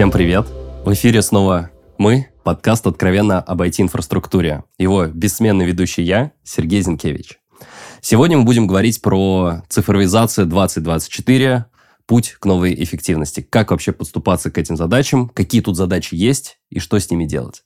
Всем привет! В эфире снова мы, подкаст «Откровенно об IT-инфраструктуре». Его бессменный ведущий я, Сергей Зинкевич. Сегодня мы будем говорить про цифровизацию 2024, путь к новой эффективности. Как вообще подступаться к этим задачам, какие тут задачи есть и что с ними делать.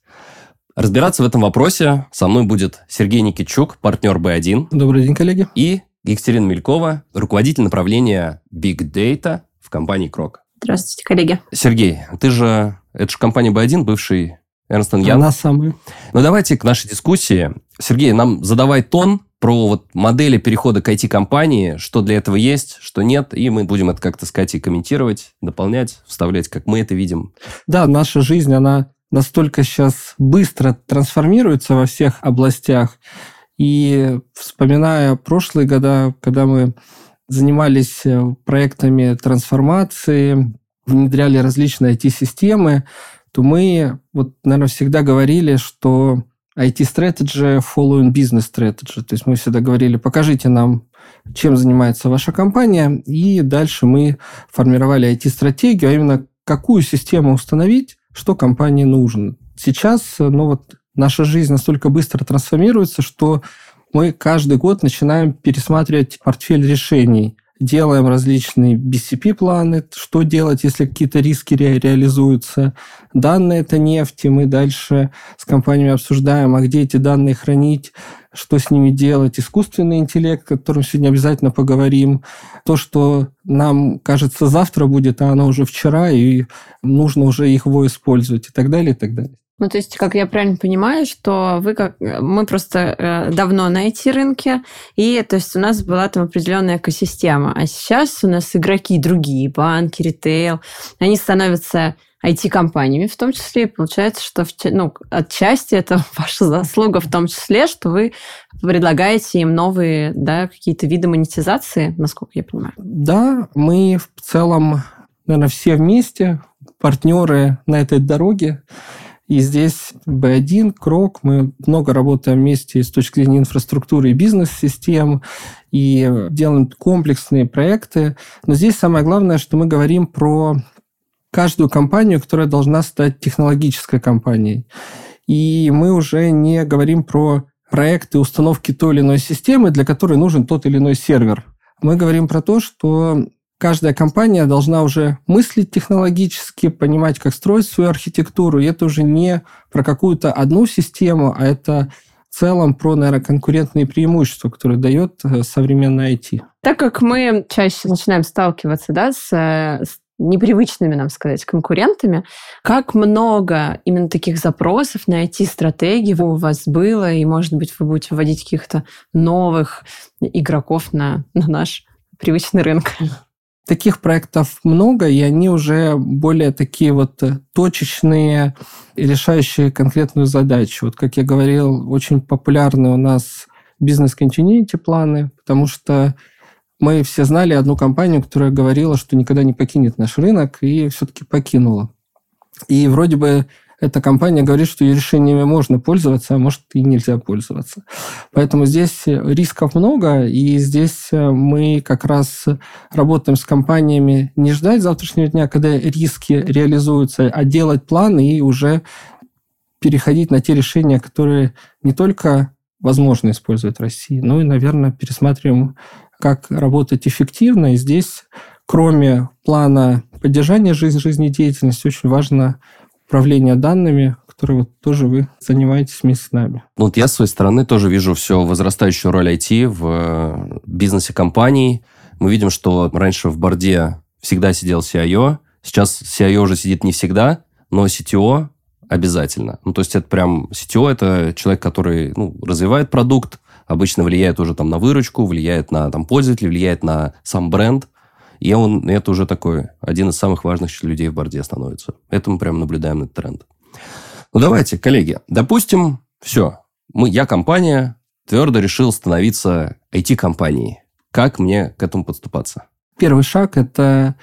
Разбираться в этом вопросе со мной будет Сергей Никитчук, партнер B1. Добрый день, коллеги. И Екатерина Мелькова, руководитель направления Big Data в компании Крок. Здравствуйте, коллеги. Сергей, ты же... Это же компания B1, бывший Эрнст Янг. Она самая. Ну, давайте к нашей дискуссии. Сергей, нам задавай тон про вот модели перехода к IT-компании, что для этого есть, что нет, и мы будем это как-то сказать и комментировать, дополнять, вставлять, как мы это видим. Да, наша жизнь, она настолько сейчас быстро трансформируется во всех областях. И вспоминая прошлые года, когда мы занимались э, проектами трансформации, внедряли различные IT-системы, то мы, вот, наверное, всегда говорили, что IT-strategy following business strategy. То есть мы всегда говорили, покажите нам, чем занимается ваша компания, и дальше мы формировали IT-стратегию, а именно какую систему установить, что компании нужно. Сейчас, ну вот, наша жизнь настолько быстро трансформируется, что мы каждый год начинаем пересматривать портфель решений. Делаем различные BCP-планы, что делать, если какие-то риски ре- реализуются. Данные – это нефть, и мы дальше с компаниями обсуждаем, а где эти данные хранить, что с ними делать. Искусственный интеллект, о котором сегодня обязательно поговорим. То, что нам кажется завтра будет, а оно уже вчера, и нужно уже его использовать, и так далее, и так далее. Ну, то есть, как я правильно понимаю, что вы как мы просто э, давно на IT-рынке, и то есть у нас была там определенная экосистема. А сейчас у нас игроки другие, банки, ритейл, они становятся IT-компаниями в том числе. И получается, что в, ну, отчасти это ваша заслуга в том числе, что вы предлагаете им новые да, какие-то виды монетизации, насколько я понимаю. Да, мы в целом, наверное, все вместе партнеры на этой дороге. И здесь B1, Крок, мы много работаем вместе с точки зрения инфраструктуры и бизнес-систем, и делаем комплексные проекты. Но здесь самое главное, что мы говорим про каждую компанию, которая должна стать технологической компанией. И мы уже не говорим про проекты установки той или иной системы, для которой нужен тот или иной сервер. Мы говорим про то, что каждая компания должна уже мыслить технологически, понимать, как строить свою архитектуру. И это уже не про какую-то одну систему, а это в целом про, наверное, конкурентные преимущества, которые дает э, современная IT. Так как мы чаще начинаем сталкиваться да, с, с непривычными, нам сказать, конкурентами. Как много именно таких запросов на IT-стратегии у вас было, и, может быть, вы будете вводить каких-то новых игроков на, на наш привычный рынок? Таких проектов много, и они уже более такие вот э, точечные, решающие конкретную задачу. Вот, как я говорил, очень популярны у нас бизнес-континенте планы, потому что мы все знали одну компанию, которая говорила, что никогда не покинет наш рынок, и все-таки покинула. И вроде бы эта компания говорит, что ее решениями можно пользоваться, а может и нельзя пользоваться. Поэтому здесь рисков много, и здесь мы как раз работаем с компаниями не ждать завтрашнего дня, когда риски реализуются, а делать планы и уже переходить на те решения, которые не только возможно использовать в России, но и, наверное, пересматриваем, как работать эффективно. И здесь, кроме плана поддержания жизни, жизнедеятельности, очень важно управления данными, которые вот тоже вы занимаетесь вместе с нами. Ну, вот я с своей стороны тоже вижу все возрастающую роль IT в э, бизнесе компаний. Мы видим, что раньше в борде всегда сидел CIO, сейчас CIO уже сидит не всегда, но CTO обязательно. Ну, то есть это прям CTO – это человек, который ну, развивает продукт, обычно влияет уже там на выручку, влияет на там, пользователей, влияет на сам бренд. И он, это уже такой один из самых важных людей в борде становится. Это мы прям наблюдаем этот тренд. Ну, давайте, коллеги, допустим, все, мы, я компания, твердо решил становиться IT-компанией. Как мне к этому подступаться? Первый шаг – это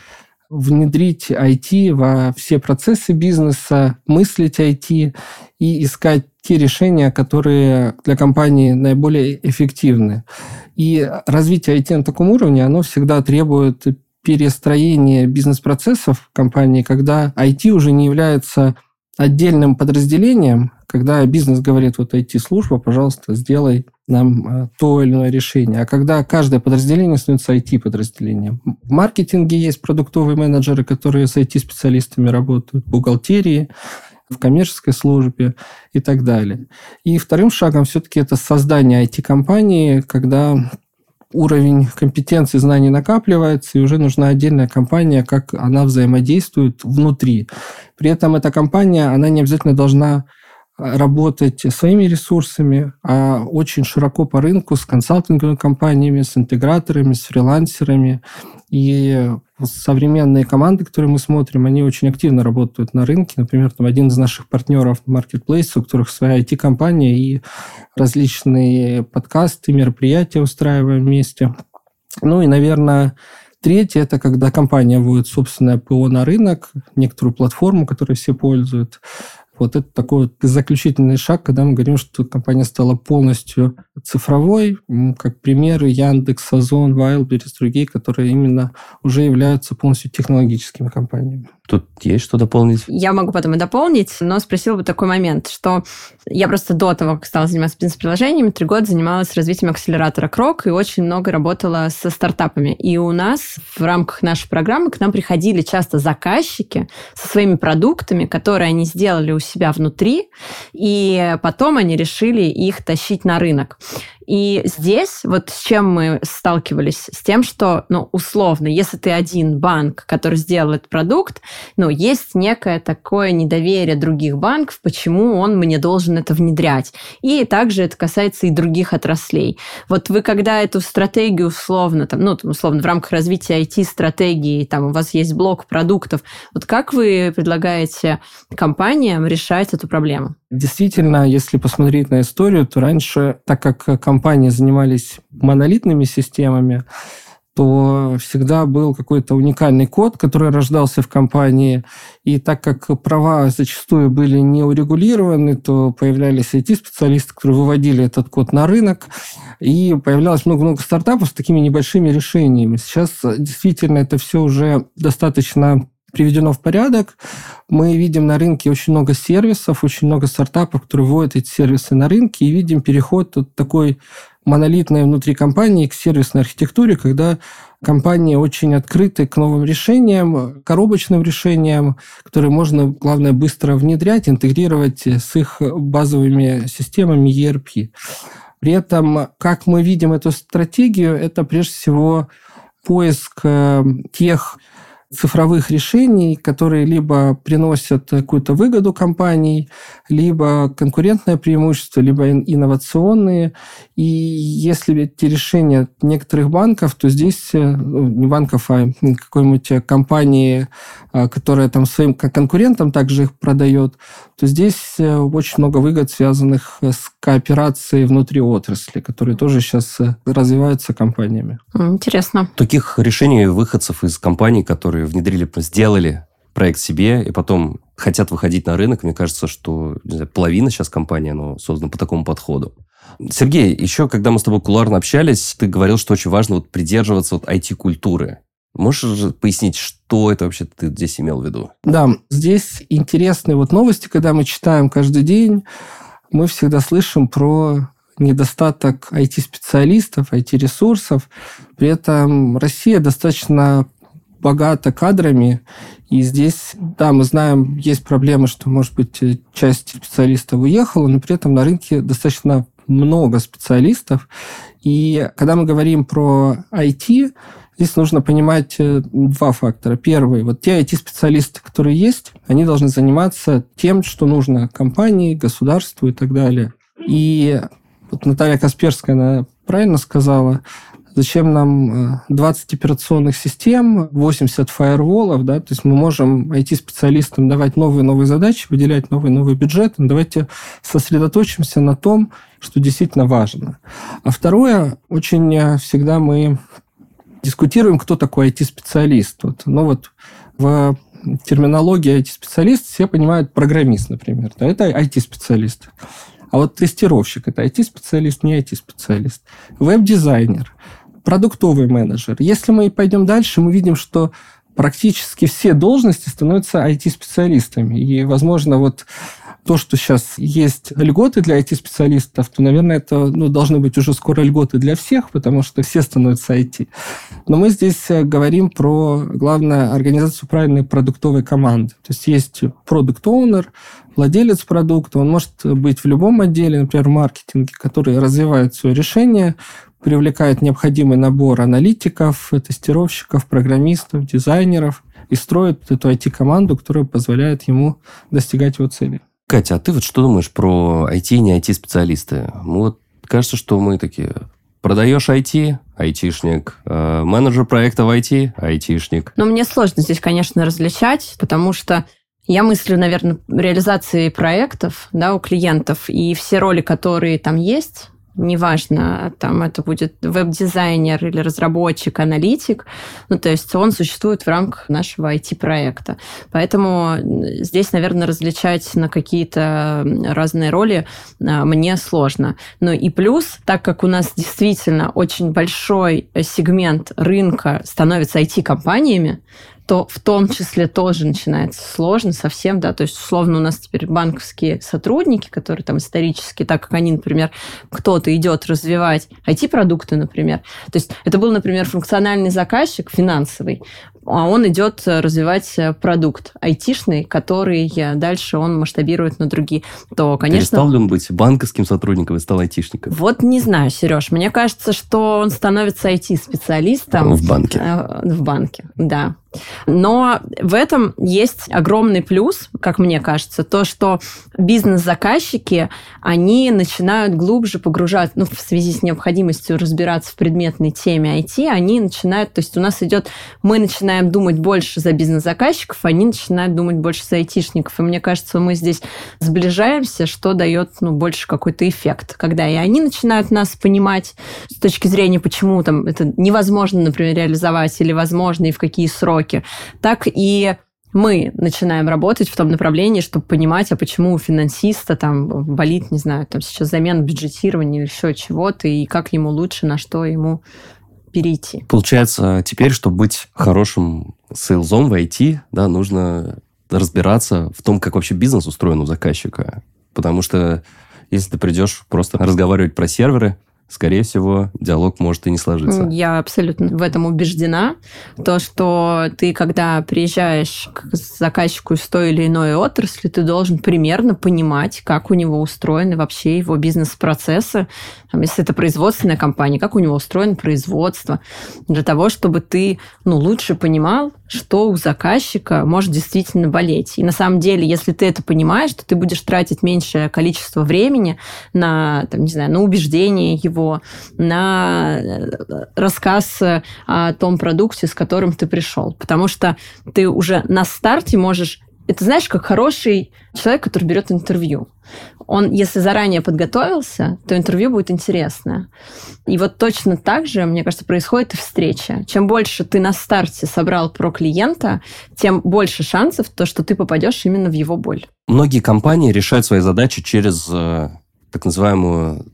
внедрить IT во все процессы бизнеса, мыслить IT и искать те решения, которые для компании наиболее эффективны. И развитие IT на таком уровне, оно всегда требует перестроение бизнес-процессов компании, когда IT уже не является отдельным подразделением, когда бизнес говорит, вот IT-служба, пожалуйста, сделай нам э, то или иное решение. А когда каждое подразделение становится IT-подразделением. В маркетинге есть продуктовые менеджеры, которые с IT-специалистами работают, в бухгалтерии, в коммерческой службе и так далее. И вторым шагом все-таки это создание IT-компании, когда уровень компетенции, знаний накапливается, и уже нужна отдельная компания, как она взаимодействует внутри. При этом эта компания, она не обязательно должна работать своими ресурсами, а очень широко по рынку с консалтинговыми компаниями, с интеграторами, с фрилансерами. И современные команды, которые мы смотрим, они очень активно работают на рынке. Например, там один из наших партнеров Marketplace, у которых своя IT-компания и различные подкасты, мероприятия устраиваем вместе. Ну и, наверное, Третье – это когда компания вводит собственное ПО на рынок, некоторую платформу, которой все пользуют. Вот это такой вот заключительный шаг, когда мы говорим, что компания стала полностью цифровой, как примеры Яндекс, Озон, Wildberries, другие, которые именно уже являются полностью технологическими компаниями. Тут есть что дополнить? Я могу потом и дополнить, но спросила бы такой момент, что я просто до того, как стала заниматься бизнес-приложениями, три года занималась развитием акселератора Крок и очень много работала со стартапами. И у нас в рамках нашей программы к нам приходили часто заказчики со своими продуктами, которые они сделали у себя внутри, и потом они решили их тащить на рынок. И здесь вот с чем мы сталкивались? С тем, что, ну, условно, если ты один банк, который сделал этот продукт, ну, есть некое такое недоверие других банков, почему он мне должен это внедрять. И также это касается и других отраслей. Вот вы когда эту стратегию условно, там, ну, условно, в рамках развития IT-стратегии, там, у вас есть блок продуктов, вот как вы предлагаете компаниям решать эту проблему? Действительно, если посмотреть на историю, то раньше, так как компании занимались монолитными системами, то всегда был какой-то уникальный код, который рождался в компании. И так как права зачастую были не урегулированы, то появлялись IT-специалисты, которые выводили этот код на рынок, и появлялось много-много стартапов с такими небольшими решениями. Сейчас действительно это все уже достаточно приведено в порядок. Мы видим на рынке очень много сервисов, очень много стартапов, которые вводят эти сервисы на рынке, и видим переход от такой монолитной внутри компании к сервисной архитектуре, когда компании очень открыты к новым решениям, коробочным решениям, которые можно, главное, быстро внедрять, интегрировать с их базовыми системами ERP. При этом, как мы видим эту стратегию, это прежде всего поиск э, тех цифровых решений, которые либо приносят какую-то выгоду компании, либо конкурентное преимущество, либо инновационные. И если эти решения некоторых банков, то здесь э, ну, не банков, а какой-нибудь компании, а, которая там своим конкурентам также их продает, то здесь э, очень много выгод, связанных с кооперацией внутри отрасли, которые тоже сейчас э, развиваются компаниями. Интересно. Таких решений выходцев из компаний, которые внедрили, сделали проект себе и потом хотят выходить на рынок, мне кажется, что не знаю, половина сейчас компании но создана по такому подходу. Сергей, еще когда мы с тобой кулуарно общались, ты говорил, что очень важно вот придерживаться вот IT-культуры. Можешь пояснить, что это вообще ты здесь имел в виду? Да, здесь интересные вот новости, когда мы читаем каждый день, мы всегда слышим про недостаток IT-специалистов, IT-ресурсов. При этом Россия достаточно богата кадрами, и здесь, да, мы знаем, есть проблемы, что, может быть, часть специалистов уехала, но при этом на рынке достаточно много специалистов. И когда мы говорим про IT, Здесь нужно понимать э, два фактора. Первый, вот те IT-специалисты, которые есть, они должны заниматься тем, что нужно компании, государству и так далее. И вот Наталья Касперская, она правильно сказала, зачем нам 20 э, операционных систем, 80 фаерволов, да, то есть мы можем IT-специалистам давать новые-новые задачи, выделять новый-новый бюджет, давайте сосредоточимся на том, что действительно важно. А второе, очень э, всегда мы дискутируем, кто такой IT-специалист. Вот, ну вот в терминологии IT-специалист все понимают программист, например. Да, это IT-специалист. А вот тестировщик – это IT-специалист, не IT-специалист. Веб-дизайнер. продуктовый менеджер. Если мы пойдем дальше, мы видим, что практически все должности становятся IT-специалистами. И, возможно, вот то, что сейчас есть льготы для IT-специалистов, то, наверное, это ну, должны быть уже скоро льготы для всех, потому что все становятся IT. Но мы здесь э, говорим про, главное, организацию правильной продуктовой команды. То есть есть продукт-оунер, владелец продукта, он может быть в любом отделе, например, в маркетинге, который развивает свое решение, привлекает необходимый набор аналитиков, тестировщиков, программистов, дизайнеров и строит эту IT-команду, которая позволяет ему достигать его цели. Катя, а ты вот что думаешь про IT и не IT-специалисты? Вот кажется, что мы такие Продаешь IT, айтишник. Э, менеджер проекта в IT, айтишник. Ну, мне сложно здесь, конечно, различать, потому что я мыслю, наверное, реализации проектов да, у клиентов, и все роли, которые там есть, неважно, там это будет веб-дизайнер или разработчик, аналитик, ну, то есть он существует в рамках нашего IT-проекта. Поэтому здесь, наверное, различать на какие-то разные роли а, мне сложно. Ну и плюс, так как у нас действительно очень большой сегмент рынка становится IT-компаниями, то в том числе тоже начинается сложно совсем, да, то есть условно у нас теперь банковские сотрудники, которые там исторически, так как они, например, кто-то идет развивать IT-продукты, например, то есть это был, например, функциональный заказчик финансовый, а он идет развивать продукт айтишный, который дальше он масштабирует на другие, то, конечно... Перестал ли он быть банковским сотрудником и стал айтишником? Вот не знаю, Сереж, мне кажется, что он становится IT-специалистом. В банке. Э, в банке, да. Но в этом есть огромный плюс, как мне кажется, то, что бизнес-заказчики, они начинают глубже погружаться, ну, в связи с необходимостью разбираться в предметной теме IT, они начинают, то есть у нас идет, мы начинаем думать больше за бизнес-заказчиков, они начинают думать больше за айтишников. И мне кажется, мы здесь сближаемся, что дает, ну, больше какой-то эффект, когда и они начинают нас понимать с точки зрения, почему там это невозможно, например, реализовать или возможно и в какие сроки, так и мы начинаем работать в том направлении, чтобы понимать, а почему у финансиста там болит, не знаю, там сейчас замена бюджетирования или еще чего-то, и как ему лучше, на что ему перейти. Получается, теперь, чтобы быть хорошим сейлзом в IT, да, нужно разбираться в том, как вообще бизнес устроен у заказчика. Потому что если ты придешь просто разговаривать про серверы, скорее всего, диалог может и не сложиться. Я абсолютно в этом убеждена. То, что ты, когда приезжаешь к заказчику из той или иной отрасли, ты должен примерно понимать, как у него устроены вообще его бизнес-процессы. Если это производственная компания, как у него устроено производство. Для того, чтобы ты ну, лучше понимал, что у заказчика может действительно болеть. И на самом деле, если ты это понимаешь, то ты будешь тратить меньшее количество времени на, там, не знаю, на убеждение его, на э, рассказ о том продукте, с которым ты пришел. Потому что ты уже на старте можешь это знаешь, как хороший человек, который берет интервью. Он, если заранее подготовился, то интервью будет интересное. И вот точно так же, мне кажется, происходит и встреча. Чем больше ты на старте собрал про клиента, тем больше шансов, то, что ты попадешь именно в его боль. Многие компании решают свои задачи через э, так называемую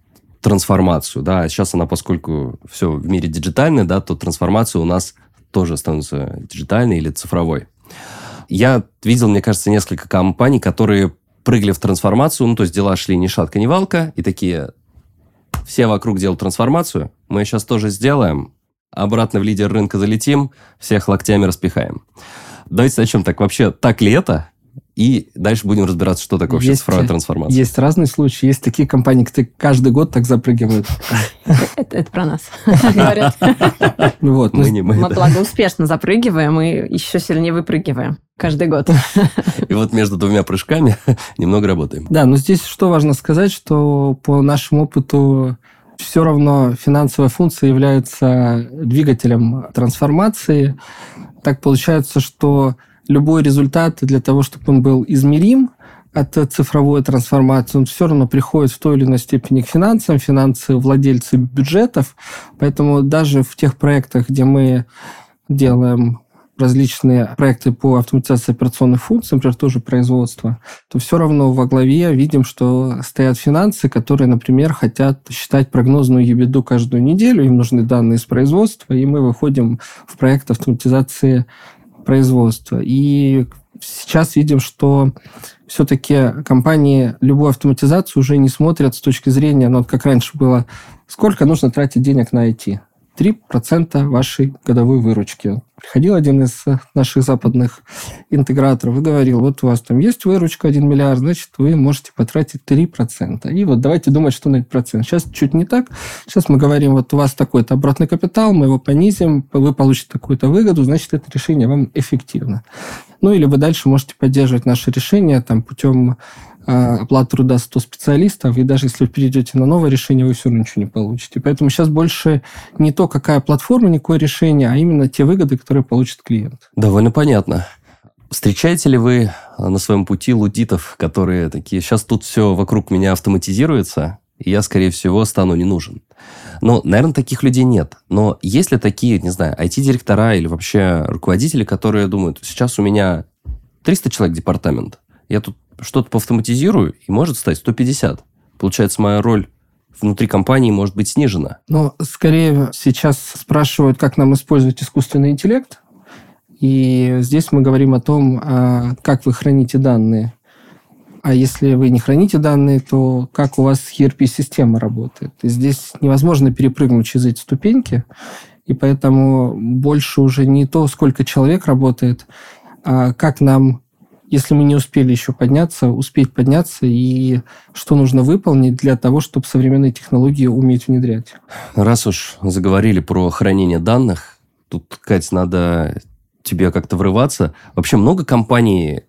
трансформацию. Да? Сейчас она, поскольку все в мире диджитальное, да, то трансформация у нас тоже становится диджитальной или цифровой. Я видел, мне кажется, несколько компаний, которые прыгали в трансформацию, ну, то есть дела шли ни шатка, ни валка, и такие, все вокруг делают трансформацию, мы сейчас тоже сделаем, обратно в лидер рынка залетим, всех локтями распихаем. Давайте начнем так. Вообще, так ли это? И дальше будем разбираться, что такое вообще есть, цифровая трансформация. Есть разные случаи. Есть такие компании, которые каждый год так запрыгивают. Это про нас говорят. Ну вот. Мы не мы. Мы, благо, успешно запрыгиваем и еще сильнее выпрыгиваем каждый год. И вот между двумя прыжками немного работаем. Да, но здесь что важно сказать, что по нашему опыту все равно финансовая функция является двигателем трансформации. Так получается, что любой результат для того, чтобы он был измерим от цифровой трансформации, он все равно приходит в той или иной степени к финансам, финансы владельцы бюджетов. Поэтому даже в тех проектах, где мы делаем различные проекты по автоматизации операционных функций, например, тоже производство, то все равно во главе видим, что стоят финансы, которые, например, хотят считать прогнозную ебеду каждую неделю, им нужны данные из производства, и мы выходим в проект автоматизации производства. И сейчас видим, что все-таки компании любую автоматизацию уже не смотрят с точки зрения, ну, как раньше было, сколько нужно тратить денег на IT. 3% вашей годовой выручки. Приходил один из наших западных интеграторов и говорил, вот у вас там есть выручка 1 миллиард, значит, вы можете потратить 3%. И вот давайте думать, что на этот процент. Сейчас чуть не так. Сейчас мы говорим, вот у вас такой-то обратный капитал, мы его понизим, вы получите такую-то выгоду, значит, это решение вам эффективно. Ну, или вы дальше можете поддерживать наше решение там, путем а, оплаты труда 100 специалистов, и даже если вы перейдете на новое решение, вы все равно ничего не получите. Поэтому сейчас больше не то, какая платформа, никакое решение, а именно те выгоды, которые получит клиент. Довольно понятно. Встречаете ли вы на своем пути лудитов, которые такие, сейчас тут все вокруг меня автоматизируется, и я, скорее всего, стану не нужен. Но, наверное, таких людей нет. Но есть ли такие, не знаю, IT-директора или вообще руководители, которые думают, сейчас у меня 300 человек департамент, я тут что-то поавтоматизирую, и может стать 150. Получается, моя роль внутри компании может быть снижена. Но скорее сейчас спрашивают, как нам использовать искусственный интеллект. И здесь мы говорим о том, а, как вы храните данные. А если вы не храните данные, то как у вас ERP-система работает? И здесь невозможно перепрыгнуть через эти ступеньки, и поэтому больше уже не то, сколько человек работает, а как нам, если мы не успели еще подняться, успеть подняться, и что нужно выполнить для того, чтобы современные технологии уметь внедрять. Раз уж заговорили про хранение данных, тут, Кать, надо тебе как-то врываться. Вообще много компаний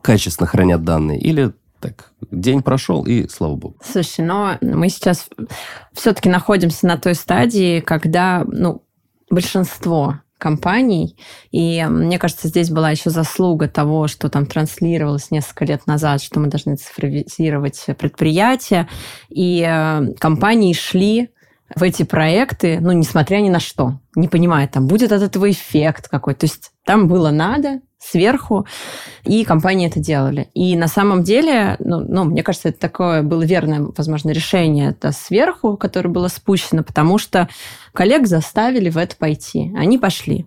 качественно хранят данные? Или так, день прошел, и слава богу. Слушай, но мы сейчас все-таки находимся на той стадии, когда ну, большинство компаний. И мне кажется, здесь была еще заслуга того, что там транслировалось несколько лет назад, что мы должны цифровизировать предприятия. И э, компании шли в эти проекты, ну, несмотря ни на что, не понимая, там будет от этого эффект какой-то. То есть там было надо, сверху, и компании это делали. И на самом деле, ну, ну, мне кажется, это такое было верное, возможно, решение это сверху, которое было спущено, потому что коллег заставили в это пойти. Они пошли.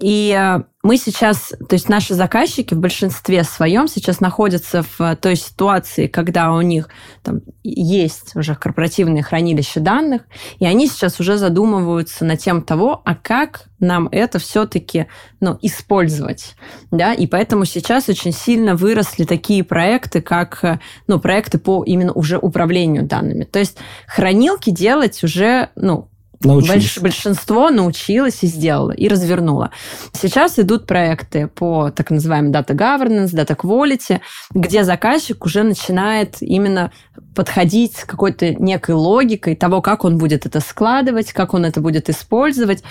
И э, мы сейчас, то есть наши заказчики в большинстве своем сейчас находятся в той ситуации, когда у них там есть уже корпоративные хранилища данных, и они сейчас уже задумываются на тем того, а как нам это все-таки ну, использовать. Да? И поэтому сейчас очень сильно выросли такие проекты, как ну, проекты по именно уже управлению данными. То есть хранилки делать уже ну, Научились. Большинство научилось и сделало, и развернуло. Сейчас идут проекты по так называемой data governance, data quality, где заказчик уже начинает именно подходить с какой-то некой логикой того, как он будет это складывать, как он это будет использовать.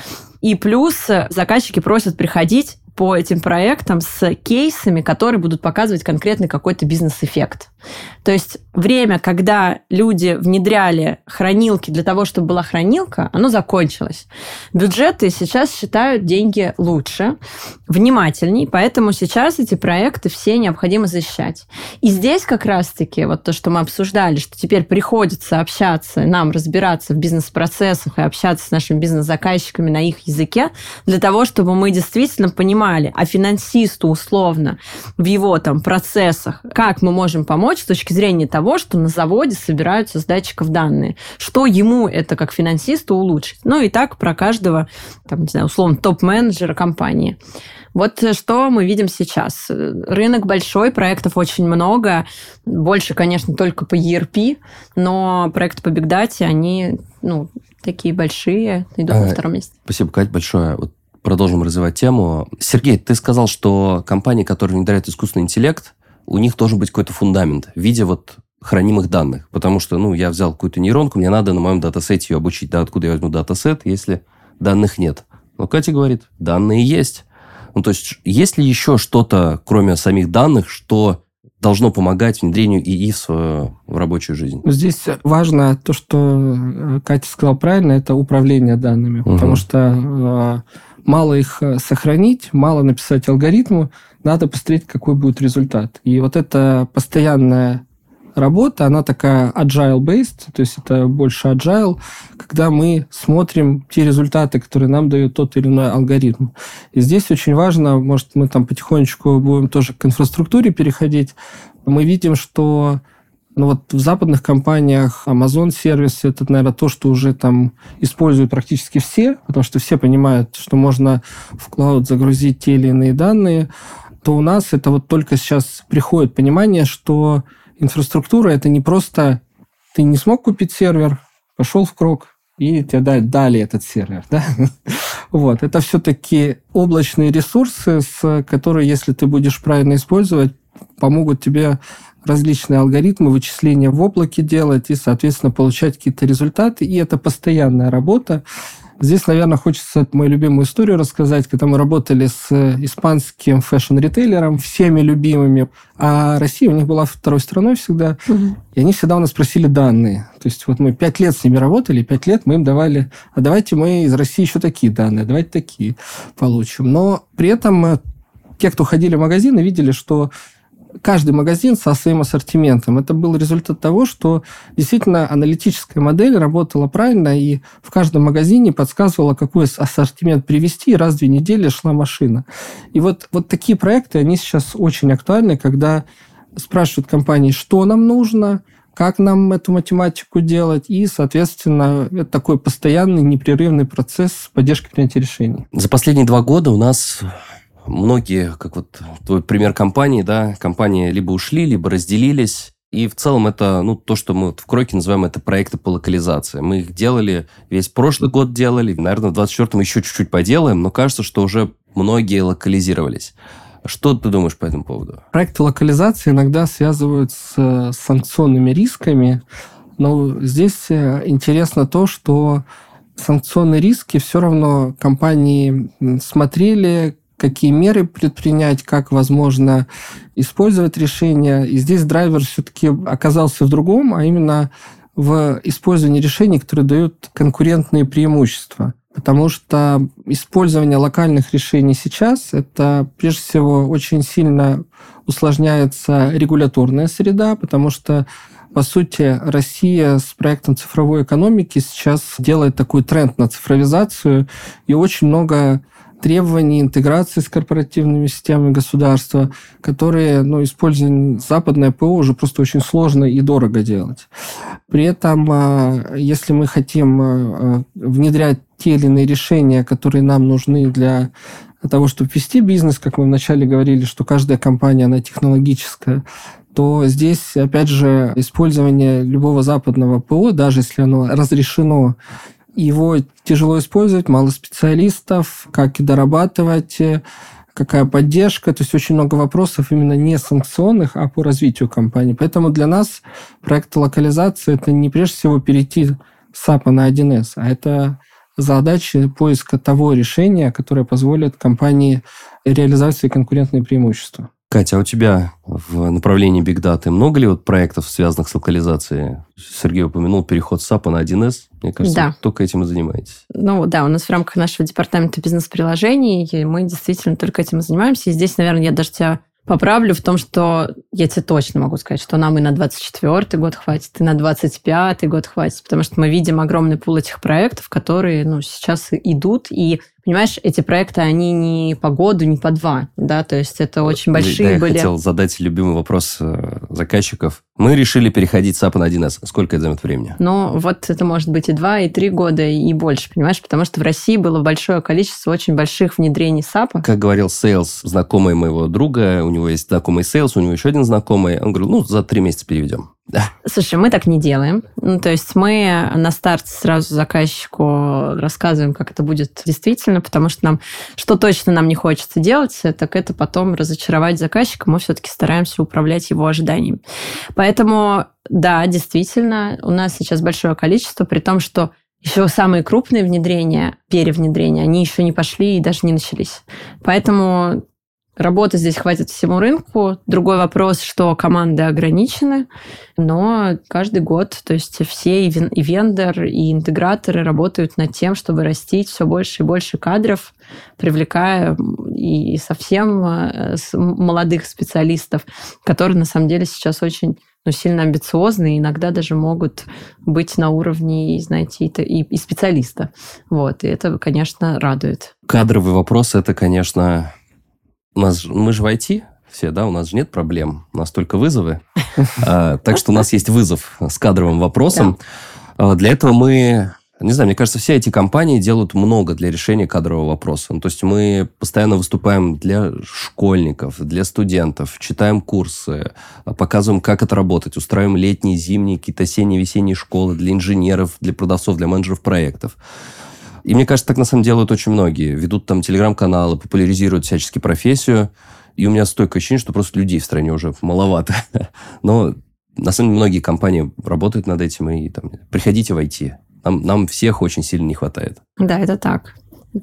И плюс заказчики просят приходить по этим проектам с кейсами, которые будут показывать конкретный какой-то бизнес-эффект. То есть время, когда люди внедряли хранилки для того, чтобы была хранилка, оно закончилось. Бюджеты сейчас считают деньги лучше, внимательней, поэтому сейчас эти проекты все необходимо защищать. И здесь как раз-таки вот то, что мы обсуждали, что теперь приходится общаться, нам разбираться в бизнес-процессах и общаться с нашими бизнес-заказчиками на их языке, для того, чтобы мы действительно понимали, а финансисту условно в его там процессах, как мы можем помочь с точки зрения того, что на заводе собираются с датчиков данные. Что ему это как финансисту улучшить? Ну и так про каждого, там, не знаю, условно, топ-менеджера компании. Вот что мы видим сейчас. Рынок большой, проектов очень много. Больше, конечно, только по ERP, но проекты по Big Data, они ну, такие большие, идут а, на втором месте. Спасибо, Кать, большое. Вот продолжим развивать тему. Сергей, ты сказал, что компании, которые внедряют искусственный интеллект, у них должен быть какой-то фундамент в виде вот хранимых данных. Потому что, ну, я взял какую-то нейронку, мне надо на моем датасете ее обучить. Да, откуда я возьму датасет, если данных нет? Но Катя говорит, данные есть. Ну, то есть, есть ли еще что-то, кроме самих данных, что должно помогать внедрению ИИ в, свою, в рабочую жизнь? Здесь важно то, что э, Катя сказала правильно, это управление данными. Угу. Потому что э, мало их э, сохранить, мало написать алгоритму, надо посмотреть, какой будет результат. И вот эта постоянная работа, она такая agile-based, то есть это больше agile, когда мы смотрим те результаты, которые нам дает тот или иной алгоритм. И здесь очень важно, может, мы там потихонечку будем тоже к инфраструктуре переходить, мы видим, что ну вот в западных компаниях Amazon сервис это, наверное, то, что уже там используют практически все, потому что все понимают, что можно в клауд загрузить те или иные данные, то у нас это вот только сейчас приходит понимание, что инфраструктура это не просто ты не смог купить сервер, пошел в крок, и тебе дали этот сервер. Да? Вот. Это все-таки облачные ресурсы, с которые, если ты будешь правильно использовать, помогут тебе различные алгоритмы вычисления в облаке делать и, соответственно, получать какие-то результаты. И это постоянная работа. Здесь, наверное, хочется мою любимую историю рассказать, когда мы работали с испанским fashion ритейлером, всеми любимыми, а Россия у них была второй страной всегда, угу. и они всегда у нас просили данные. То есть вот мы пять лет с ними работали, пять лет мы им давали, а давайте мы из России еще такие данные, давайте такие получим. Но при этом э, те, кто ходили в магазины, видели, что каждый магазин со своим ассортиментом. Это был результат того, что действительно аналитическая модель работала правильно, и в каждом магазине подсказывала, какой ассортимент привести, и раз в две недели шла машина. И вот, вот такие проекты, они сейчас очень актуальны, когда спрашивают компании, что нам нужно, как нам эту математику делать, и, соответственно, это такой постоянный, непрерывный процесс поддержки принятия решений. За последние два года у нас многие, как вот твой пример компании, да, компании либо ушли, либо разделились. И в целом это, ну, то, что мы в Кроке называем это проекты по локализации. Мы их делали, весь прошлый год делали, наверное, в 24-м еще чуть-чуть поделаем, но кажется, что уже многие локализировались. Что ты думаешь по этому поводу? Проекты локализации иногда связывают с санкционными рисками, но здесь э, интересно то, что санкционные риски все равно компании смотрели, какие меры предпринять, как возможно использовать решение. И здесь драйвер все-таки оказался в другом, а именно в использовании решений, которые дают конкурентные преимущества. Потому что использование локальных решений сейчас, это прежде всего очень сильно усложняется регуляторная среда, потому что по сути, Россия с проектом цифровой экономики сейчас делает такой тренд на цифровизацию, и очень много требований интеграции с корпоративными системами государства, которые, ну, используя западное ПО, уже просто очень сложно и дорого делать. При этом, а, если мы хотим а, внедрять те или иные решения, которые нам нужны для того, чтобы вести бизнес, как мы вначале говорили, что каждая компания, она технологическая, то здесь, опять же, использование любого западного ПО, даже если оно разрешено его тяжело использовать, мало специалистов, как и дорабатывать, какая поддержка. То есть очень много вопросов именно не санкционных, а по развитию компании. Поэтому для нас проект локализации это не прежде всего перейти с SAP на 1С, а это задача поиска того решения, которое позволит компании реализовать свои конкурентные преимущества. Катя, а у тебя в направлении Big Data много ли вот проектов, связанных с локализацией? Сергей упомянул переход с SAP на 1С. Мне кажется, да. только этим и занимаетесь. Ну да, у нас в рамках нашего департамента бизнес-приложений мы действительно только этим и занимаемся. И здесь, наверное, я даже тебя поправлю в том, что я тебе точно могу сказать, что нам и на 24 год хватит, и на 25 год хватит, потому что мы видим огромный пул этих проектов, которые ну, сейчас идут, и Понимаешь, эти проекты, они не по году, не по два, да, то есть это очень большие да, были... Я хотел задать любимый вопрос э, заказчиков. Мы решили переходить с SAP на 1С. Сколько это займет времени? Ну, вот это может быть и два, и три года, и больше, понимаешь, потому что в России было большое количество очень больших внедрений SAP. Как говорил sales, знакомый моего друга, у него есть знакомый sales, у него еще один знакомый, он говорил, ну, за три месяца переведем. Да. Слушай, мы так не делаем. Ну, то есть мы на старт сразу заказчику рассказываем, как это будет действительно, потому что нам, что точно нам не хочется делать, так это потом разочаровать заказчика. Мы все-таки стараемся управлять его ожиданиями. Поэтому, да, действительно, у нас сейчас большое количество, при том, что еще самые крупные внедрения, перевнедрения, они еще не пошли и даже не начались. Поэтому Работы здесь хватит всему рынку. Другой вопрос, что команды ограничены, но каждый год, то есть все и вендор, и интеграторы работают над тем, чтобы растить все больше и больше кадров, привлекая и совсем э, молодых специалистов, которые на самом деле сейчас очень ну, сильно амбициозные, иногда даже могут быть на уровне, знаете, и, и специалиста. Вот, и это, конечно, радует. Кадровый вопрос, это, конечно, нас, мы же в IT все, да, у нас же нет проблем, у нас только вызовы. А, так что у нас есть вызов с кадровым вопросом. А, для этого мы не знаю, мне кажется, все эти компании делают много для решения кадрового вопроса. Ну, то есть мы постоянно выступаем для школьников, для студентов, читаем курсы, показываем, как это работать, устраиваем летние, зимние, какие-то осенние, весенние школы для инженеров, для продавцов, для менеджеров проектов. И мне кажется, так на самом деле делают очень многие. Ведут там телеграм-каналы, популяризируют всячески профессию. И у меня стойкое ощущение, что просто людей в стране уже маловато. Но на самом деле многие компании работают над этим. И там, приходите в IT. Нам, нам всех очень сильно не хватает. Да, это так.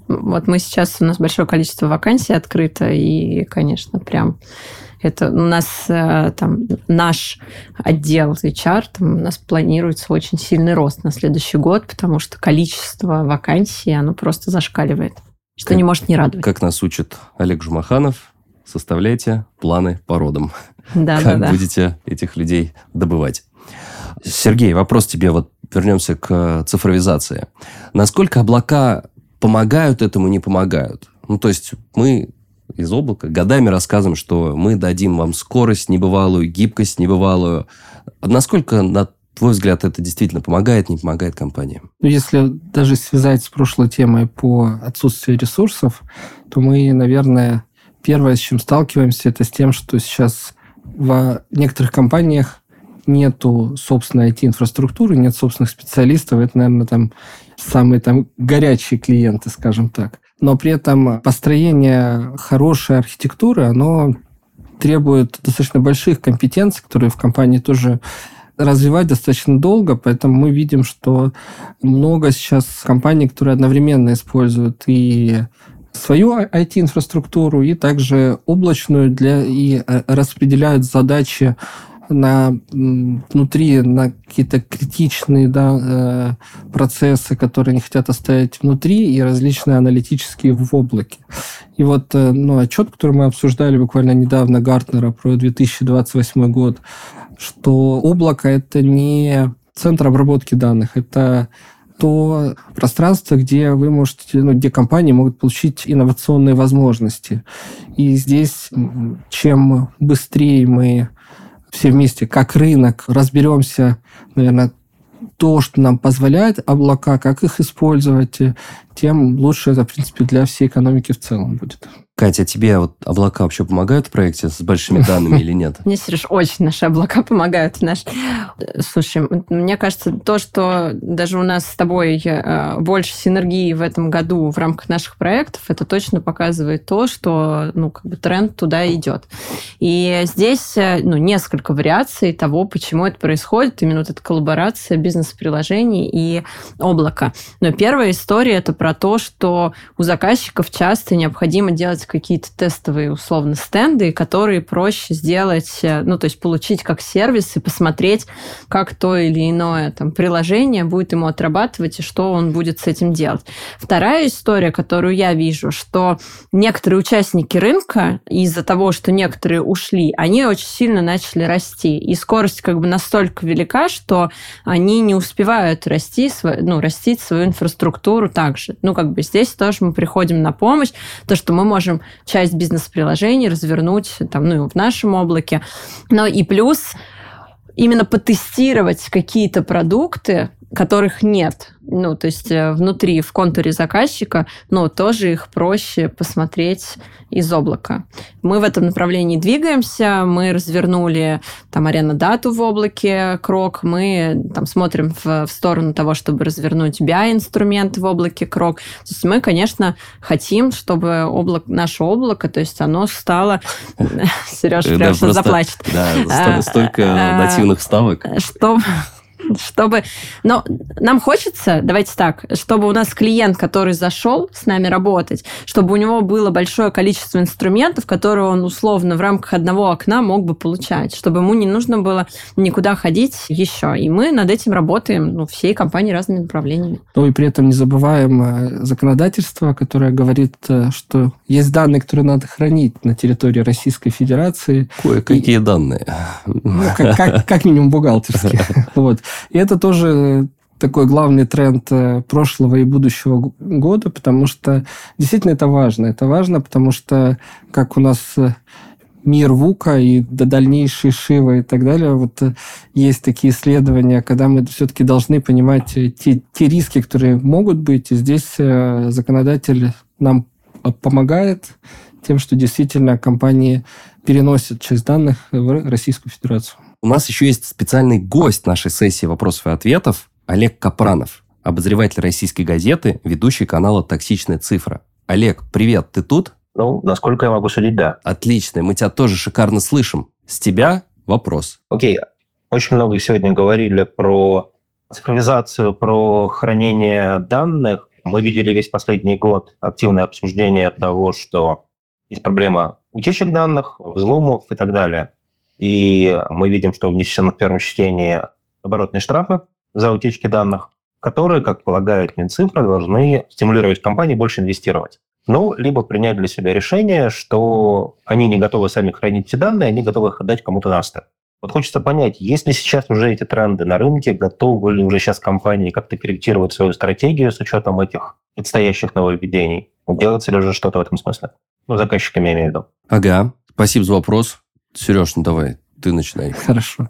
Вот мы сейчас, у нас большое количество вакансий открыто, и, конечно, прям это у нас э, там наш отдел HR, там у нас планируется очень сильный рост на следующий год, потому что количество вакансий, оно просто зашкаливает, что как, не может не радовать. Как нас учит Олег Жумаханов, составляйте планы по родам. Да, как да, будете этих людей добывать. Сергей, вопрос тебе, вот вернемся к цифровизации. Насколько облака помогают этому, не помогают? Ну, то есть мы из облака годами рассказываем, что мы дадим вам скорость небывалую, гибкость небывалую. Насколько, на твой взгляд, это действительно помогает, не помогает компаниям? Ну, если даже связать с прошлой темой по отсутствию ресурсов, то мы, наверное, первое, с чем сталкиваемся, это с тем, что сейчас в некоторых компаниях нету собственной IT-инфраструктуры, нет собственных специалистов. Это, наверное, там самые там горячие клиенты, скажем так. Но при этом построение хорошей архитектуры, оно требует достаточно больших компетенций, которые в компании тоже развивать достаточно долго, поэтому мы видим, что много сейчас компаний, которые одновременно используют и свою IT-инфраструктуру, и также облачную для и э, распределяют задачи на внутри на какие-то критичные да, э, процессы, которые они хотят оставить внутри, и различные аналитические в облаке. И вот э, ну, отчет, который мы обсуждали буквально недавно Гартнера про 2028 год, что облако это не центр обработки данных, это то пространство, где вы можете, ну, где компании могут получить инновационные возможности. И здесь чем быстрее мы все вместе, как рынок, разберемся, наверное, то, что нам позволяет облака, как их использовать, тем лучше это, в принципе, для всей экономики в целом будет. Катя, тебе вот облака вообще помогают в проекте с большими данными или нет? Мне, Сереж, очень наши облака помогают. Наш... Слушай, мне кажется, то, что даже у нас с тобой э, больше синергии в этом году в рамках наших проектов, это точно показывает то, что ну, как бы тренд туда идет. И здесь э, ну, несколько вариаций того, почему это происходит, именно вот эта коллаборация бизнес-приложений и облака. Но первая история – это про то, что у заказчиков часто необходимо делать какие-то тестовые, условно, стенды, которые проще сделать, э, ну, то есть получить как сервис и посмотреть, как то или иное там, приложение будет ему отрабатывать и что он будет с этим делать. Вторая история, которую я вижу, что некоторые участники рынка из-за того, что некоторые ушли, они очень сильно начали расти. И скорость как бы настолько велика, что они не успевают расти, ну, растить свою инфраструктуру также. Ну, как бы здесь тоже мы приходим на помощь, то, что мы можем часть бизнес-приложений развернуть там, ну, в нашем облаке. Но и плюс именно потестировать какие-то продукты, которых нет. Ну, то есть э, внутри, в контуре заказчика, но тоже их проще посмотреть из облака. Мы в этом направлении двигаемся, мы развернули там арена дату в облаке, крок, мы там смотрим в, в сторону того, чтобы развернуть BI-инструменты в облаке, крок. То есть мы, конечно, хотим, чтобы облак, наше облако, то есть оно стало... Сережа прям заплачет. Да, столько а, нативных вставок. Чтобы чтобы... Но нам хочется, давайте так, чтобы у нас клиент, который зашел с нами работать, чтобы у него было большое количество инструментов, которые он условно в рамках одного окна мог бы получать, чтобы ему не нужно было никуда ходить еще. И мы над этим работаем, ну, всей компании разными направлениями. Ну и при этом не забываем э, законодательство, которое говорит, э, что есть данные, которые надо хранить на территории Российской Федерации. Кое-какие и... данные. Ну, как, как, как минимум бухгалтерские. Вот. И это тоже такой главный тренд э, прошлого и будущего года, потому что действительно это важно. Это важно, потому что как у нас э, мир ВУКа и до дальнейшей Шива и так далее, вот э, есть такие исследования, когда мы все-таки должны понимать те, те риски, которые могут быть, и здесь законодатель нам помогает тем, что действительно компании переносят часть данных в Российскую Федерацию. У нас еще есть специальный гость нашей сессии вопросов и ответов Олег Капранов, обозреватель российской газеты, ведущий канала «Токсичная цифра». Олег, привет, ты тут? Ну, насколько я могу судить, да. Отлично, мы тебя тоже шикарно слышим. С тебя вопрос. Окей, очень много сегодня говорили про цифровизацию, про хранение данных. Мы видели весь последний год активное обсуждение того, что есть проблема утечек данных, взломов и так далее. И мы видим, что внесены в первом чтении оборотные штрафы за утечки данных, которые, как полагают Минцифра, должны стимулировать компании больше инвестировать. Ну, либо принять для себя решение, что они не готовы сами хранить эти данные, они готовы их отдать кому-то на оставь. Вот хочется понять, есть ли сейчас уже эти тренды на рынке, готовы ли уже сейчас компании как-то корректировать свою стратегию с учетом этих предстоящих нововведений? Делается ли уже что-то в этом смысле? Ну, заказчиками я имею в виду. Ага, спасибо за вопрос. Сереж, ну давай, ты начинай. Хорошо.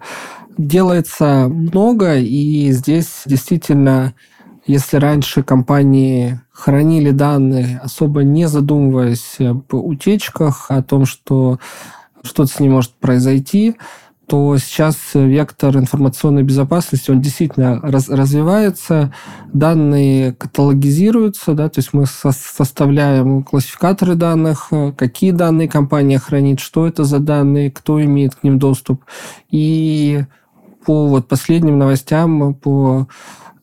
Делается много, и здесь действительно, если раньше компании хранили данные, особо не задумываясь об утечках, о том, что что-то с ним может произойти, то сейчас вектор информационной безопасности, он действительно раз, развивается, данные каталогизируются, да, то есть мы со составляем классификаторы данных, какие данные компания хранит, что это за данные, кто имеет к ним доступ. И по вот последним новостям, по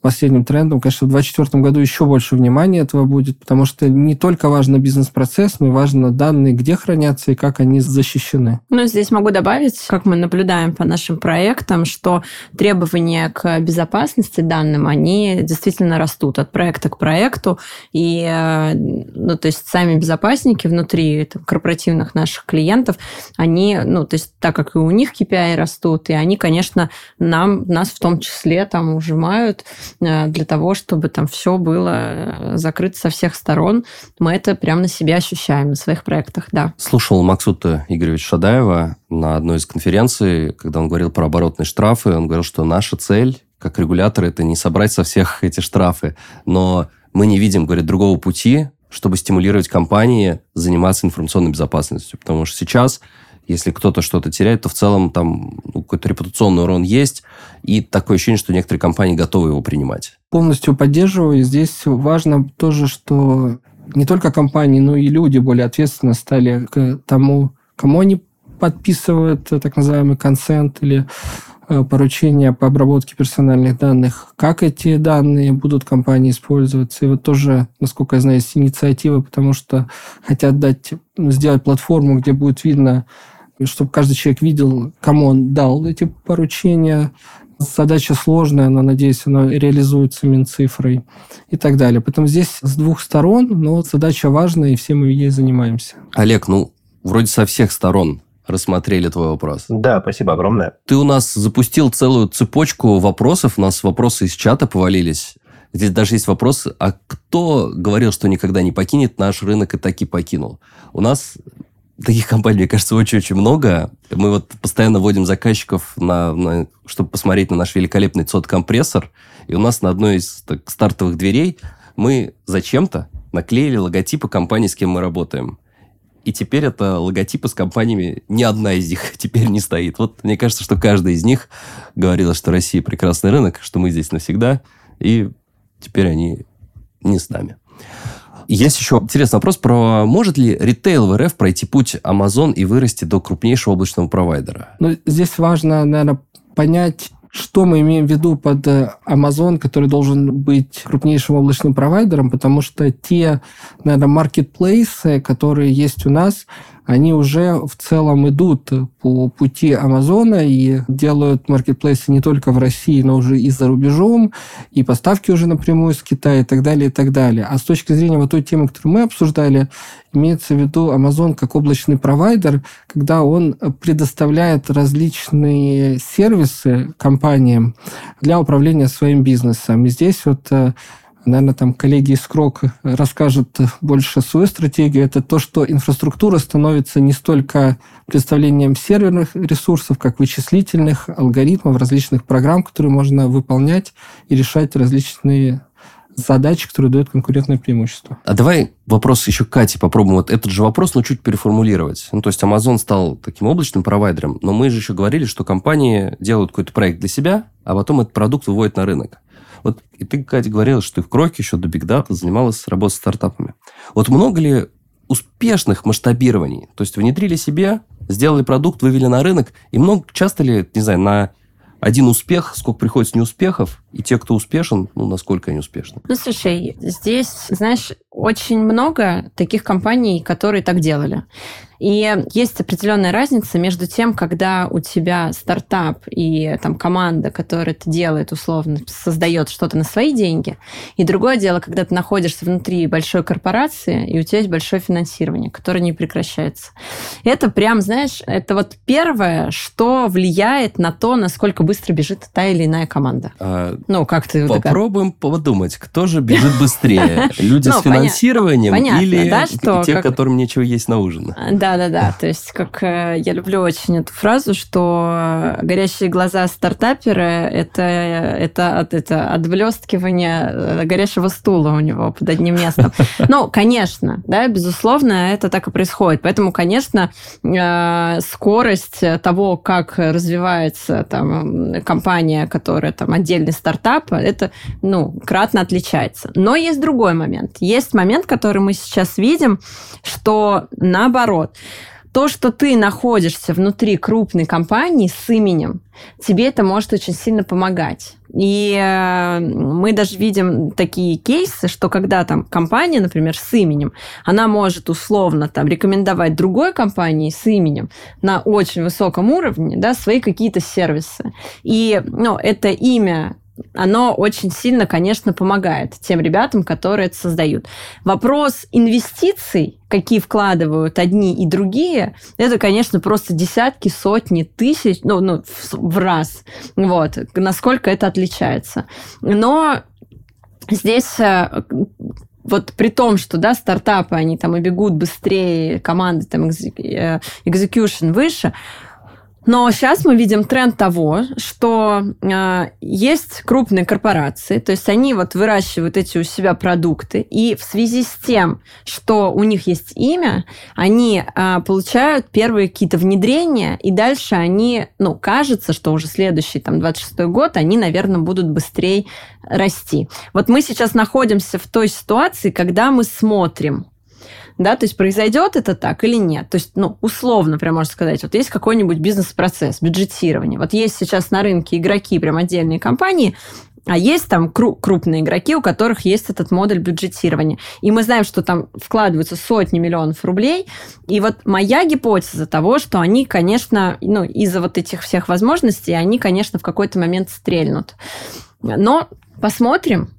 последним трендом, конечно, в 2024 году еще больше внимания этого будет, потому что не только важно бизнес-процесс, но и важно данные, где хранятся и как они защищены. Ну, здесь могу добавить, как мы наблюдаем по нашим проектам, что требования к безопасности данным, они действительно растут от проекта к проекту, и, э, ну, то есть сами безопасники внутри там, корпоративных наших клиентов, они, ну, то есть так как и у них KPI растут, и они, конечно, нам, нас в том числе там ужимают, для того, чтобы там все было э, закрыто со всех сторон. Мы это прямо на себе ощущаем на своих проектах, да. Слушал Максута Игоревича Шадаева на одной из конференций, когда он говорил про оборотные штрафы, он говорил, что наша цель как регулятор это не собрать со всех эти штрафы, но мы не видим, говорит, другого пути, чтобы стимулировать компании заниматься информационной безопасностью. Потому что сейчас если кто-то что-то теряет, то в целом там ну, какой-то репутационный урон есть, и такое ощущение, что некоторые компании готовы его принимать. Полностью поддерживаю. Здесь важно тоже, что не только компании, но и люди более ответственно стали к тому, кому они подписывают так называемый консент или э, поручения по обработке персональных данных, как эти данные будут компании использоваться. И вот тоже, насколько я знаю, есть инициативы, потому что хотят дать, сделать платформу, где будет видно, чтобы каждый человек видел, кому он дал эти поручения. Задача сложная, но, надеюсь, она реализуется Минцифрой и так далее. Поэтому здесь с двух сторон, но задача важная, и все мы ей занимаемся. Олег, ну, вроде со всех сторон рассмотрели твой вопрос. Да, спасибо огромное. Ты у нас запустил целую цепочку вопросов. У нас вопросы из чата повалились. Здесь даже есть вопрос, а кто говорил, что никогда не покинет наш рынок и таки покинул? У нас таких компаний, мне кажется, очень-очень много. Мы вот постоянно вводим заказчиков, на, на, чтобы посмотреть на наш великолепный цод-компрессор. И у нас на одной из так, стартовых дверей мы зачем-то наклеили логотипы компании, с кем мы работаем. И теперь это логотипы с компаниями, ни одна из них теперь не стоит. Вот мне кажется, что каждая из них говорила, что Россия прекрасный рынок, что мы здесь навсегда, и теперь они не с нами. Есть еще интересный вопрос про может ли ритейл в РФ пройти путь Amazon и вырасти до крупнейшего облачного провайдера? Ну, здесь важно, наверное, понять, что мы имеем в виду под э, Amazon, который должен быть крупнейшим облачным провайдером, потому что те, наверное, маркетплейсы, которые есть у нас, они уже в целом идут по пути Амазона и делают маркетплейсы не только в России, но уже и за рубежом, и поставки уже напрямую с Китая и так далее, и так далее. А с точки зрения вот той темы, которую мы обсуждали, имеется в виду Amazon как облачный провайдер, когда он предоставляет различные сервисы компаниям для управления своим бизнесом. И здесь вот э, наверное, там коллеги из Крок расскажут больше свою стратегию, это то, что инфраструктура становится не столько представлением серверных ресурсов, как вычислительных алгоритмов, различных программ, которые можно выполнять и решать различные задачи, которые дают конкурентное преимущество. А давай вопрос еще Кате попробуем вот этот же вопрос, но чуть переформулировать. Ну, то есть Amazon стал таким облачным провайдером, но мы же еще говорили, что компании делают какой-то проект для себя, а потом этот продукт выводят на рынок. Вот и ты, Катя, говорила, что ты в Кроке еще до Big Data занималась работой с стартапами. Вот много ли успешных масштабирований? То есть внедрили себе, сделали продукт, вывели на рынок, и много, часто ли, не знаю, на один успех, сколько приходится неуспехов, и те, кто успешен, ну, насколько они успешны. Ну, слушай, здесь, знаешь, очень много таких компаний, которые так делали. И есть определенная разница между тем, когда у тебя стартап и там команда, которая это делает, условно, создает что-то на свои деньги, и другое дело, когда ты находишься внутри большой корпорации, и у тебя есть большое финансирование, которое не прекращается. Это прям, знаешь, это вот первое, что влияет на то, насколько быстро бежит та или иная команда. А, ну, как ты... Попробуем подумать, кто же бежит быстрее? Люди ну, с финансированием или те, которым нечего есть на ужин? Да, да-да-да. То есть, как э, я люблю очень эту фразу, что горящие глаза стартапера это, это, это отблескивание э, горящего стула у него под одним местом. Ну, конечно, да, безусловно, это так и происходит. Поэтому, конечно, э, скорость того, как развивается там компания, которая там отдельный стартап, это, ну, кратно отличается. Но есть другой момент. Есть момент, который мы сейчас видим, что наоборот, то, что ты находишься внутри крупной компании с именем, тебе это может очень сильно помогать. И э, мы даже видим такие кейсы, что когда там компания, например, с именем, она может условно там рекомендовать другой компании с именем на очень высоком уровне, да, свои какие-то сервисы. И, ну, это имя оно очень сильно, конечно, помогает тем ребятам, которые это создают. Вопрос инвестиций, какие вкладывают одни и другие, это, конечно, просто десятки, сотни, тысяч, ну, ну в, в раз. Вот, насколько это отличается. Но здесь э, вот при том, что да, стартапы, они там и бегут быстрее, команды там э, execution выше, но сейчас мы видим тренд того, что э, есть крупные корпорации, то есть они вот выращивают эти у себя продукты, и в связи с тем, что у них есть имя, они э, получают первые какие-то внедрения, и дальше они, ну, кажется, что уже следующий, там, 26-й год, они, наверное, будут быстрее расти. Вот мы сейчас находимся в той ситуации, когда мы смотрим, да, то есть произойдет это так или нет. То есть, ну, условно, прям можно сказать, вот есть какой-нибудь бизнес-процесс, бюджетирование. Вот есть сейчас на рынке игроки, прям отдельные компании, а есть там крупные игроки, у которых есть этот модуль бюджетирования. И мы знаем, что там вкладываются сотни миллионов рублей. И вот моя гипотеза того, что они, конечно, ну, из-за вот этих всех возможностей, они, конечно, в какой-то момент стрельнут. Но посмотрим,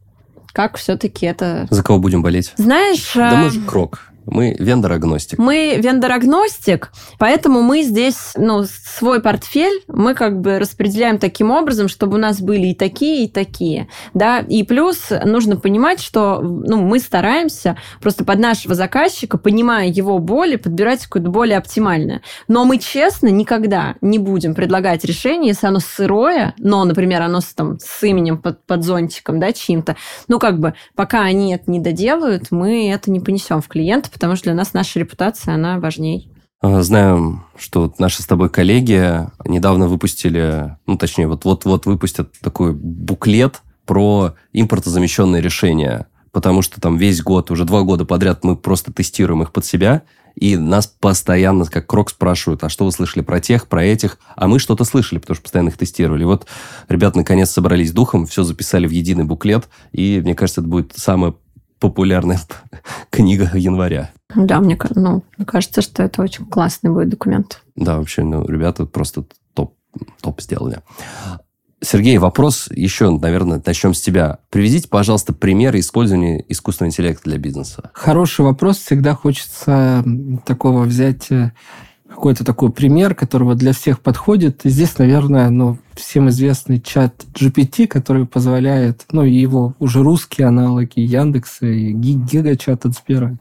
как все-таки это... За кого будем болеть? Знаешь... Да мы же крок. Мы вендор-агностик. Мы вендор-агностик, поэтому мы здесь, ну, свой портфель мы как бы распределяем таким образом, чтобы у нас были и такие, и такие, да, и плюс нужно понимать, что, ну, мы стараемся просто под нашего заказчика, понимая его боли, подбирать какое-то более оптимальное. Но мы честно никогда не будем предлагать решение, если оно сырое, но, например, оно с, там, с именем под, под зонтиком, да, чьим-то, ну, как бы, пока они это не доделают, мы это не понесем в клиента, потому что для нас наша репутация, она важней. А, Знаем, что наши с тобой коллеги недавно выпустили, ну, точнее, вот-вот-вот выпустят такой буклет про импортозамещенные решения, потому что там весь год, уже два года подряд мы просто тестируем их под себя, И нас постоянно, как крок, спрашивают, а что вы слышали про тех, про этих? А мы что-то слышали, потому что постоянно их тестировали. Вот ребята наконец собрались духом, все записали в единый буклет, и мне кажется, это будет самая популярная книга января. Да, мне, ну, мне кажется, что это очень классный будет документ. Да, вообще, ну, ребята просто топ, топ сделали. Сергей, вопрос еще, наверное, начнем с тебя. Приведите, пожалуйста, примеры использования искусственного интеллекта для бизнеса. Хороший вопрос. Всегда хочется такого взять э, какой-то такой пример, которого для всех подходит. Здесь, наверное, ну, всем известный чат GPT, который позволяет, ну, и его уже русские аналоги Яндекса и Гигачат от Сбера,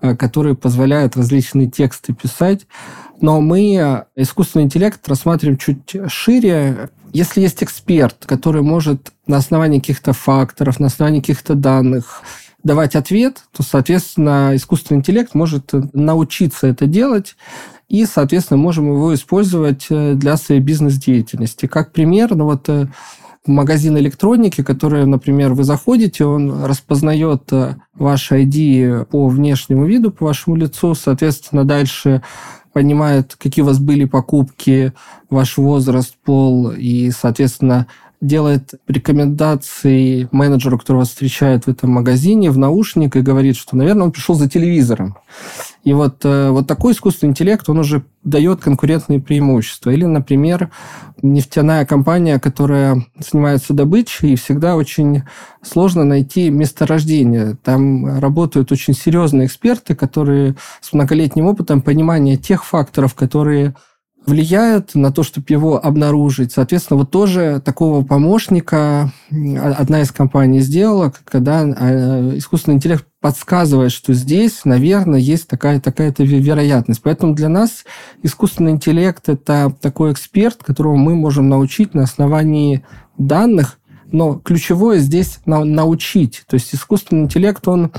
э, которые позволяют различные тексты писать. Но мы э, искусственный интеллект рассматриваем чуть шире. Если есть эксперт, который может на основании каких-то факторов, на основании каких-то данных давать ответ, то, соответственно, искусственный интеллект может научиться это делать, и, соответственно, можем его использовать э, для своей бизнес-деятельности. Как пример, ну вот э, магазин электроники, который, например, вы заходите, он распознает э, ваш ID по внешнему виду, по вашему лицу, соответственно, дальше понимает, какие у вас были покупки, ваш возраст, пол, и, соответственно, делает рекомендации менеджеру, который вас встречает в этом магазине, в наушник и говорит, что, наверное, он пришел за телевизором. И вот, э, вот такой искусственный интеллект, он уже дает конкурентные преимущества. Или, например, нефтяная компания, которая занимается добычей, и всегда очень сложно найти месторождение. Там работают очень серьезные эксперты, которые с многолетним опытом понимания тех факторов, которые влияют на то, чтобы его обнаружить. Соответственно, вот тоже такого помощника одна из компаний сделала, когда а, искусственный интеллект подсказывает, что здесь, наверное, есть такая, такая-то вероятность. Поэтому для нас искусственный интеллект – это такой эксперт, которого мы можем научить на основании данных, но ключевое здесь научить. То есть искусственный интеллект, он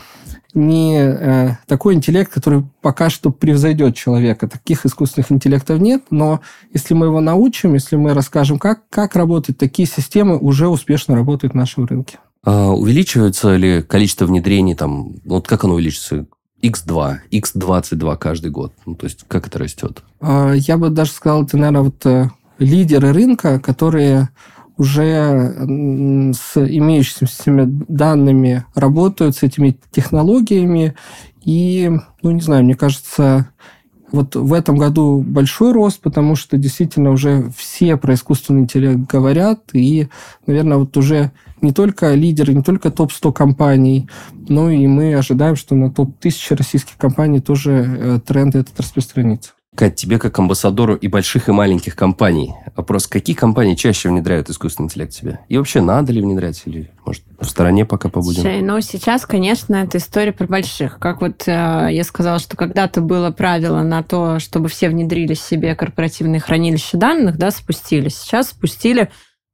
не э, такой интеллект, который пока что превзойдет человека. Таких искусственных интеллектов нет, но если мы его научим, если мы расскажем, как, как работают такие системы, уже успешно работают в нашем рынке. А увеличивается ли количество внедрений там, вот как оно увеличится? X2, X22 каждый год. Ну, то есть как это растет? А, я бы даже сказал, это, наверное, вот э, лидеры рынка, которые уже с имеющимися данными работают, с этими технологиями. И, ну, не знаю, мне кажется, вот в этом году большой рост, потому что действительно уже все про искусственный интеллект говорят, и, наверное, вот уже не только лидеры, не только топ-100 компаний, но и мы ожидаем, что на топ-1000 российских компаний тоже э, тренд этот распространится. Кать, тебе как амбассадору и больших, и маленьких компаний. Вопрос, какие компании чаще внедряют искусственный интеллект себе? И вообще, надо ли внедрять? Или, может, в стороне пока побудем? Ну, сейчас, конечно, это история про больших. Как вот э, я сказала, что когда-то было правило на то, чтобы все внедрили себе корпоративные хранилища данных, да, спустили. Сейчас спустили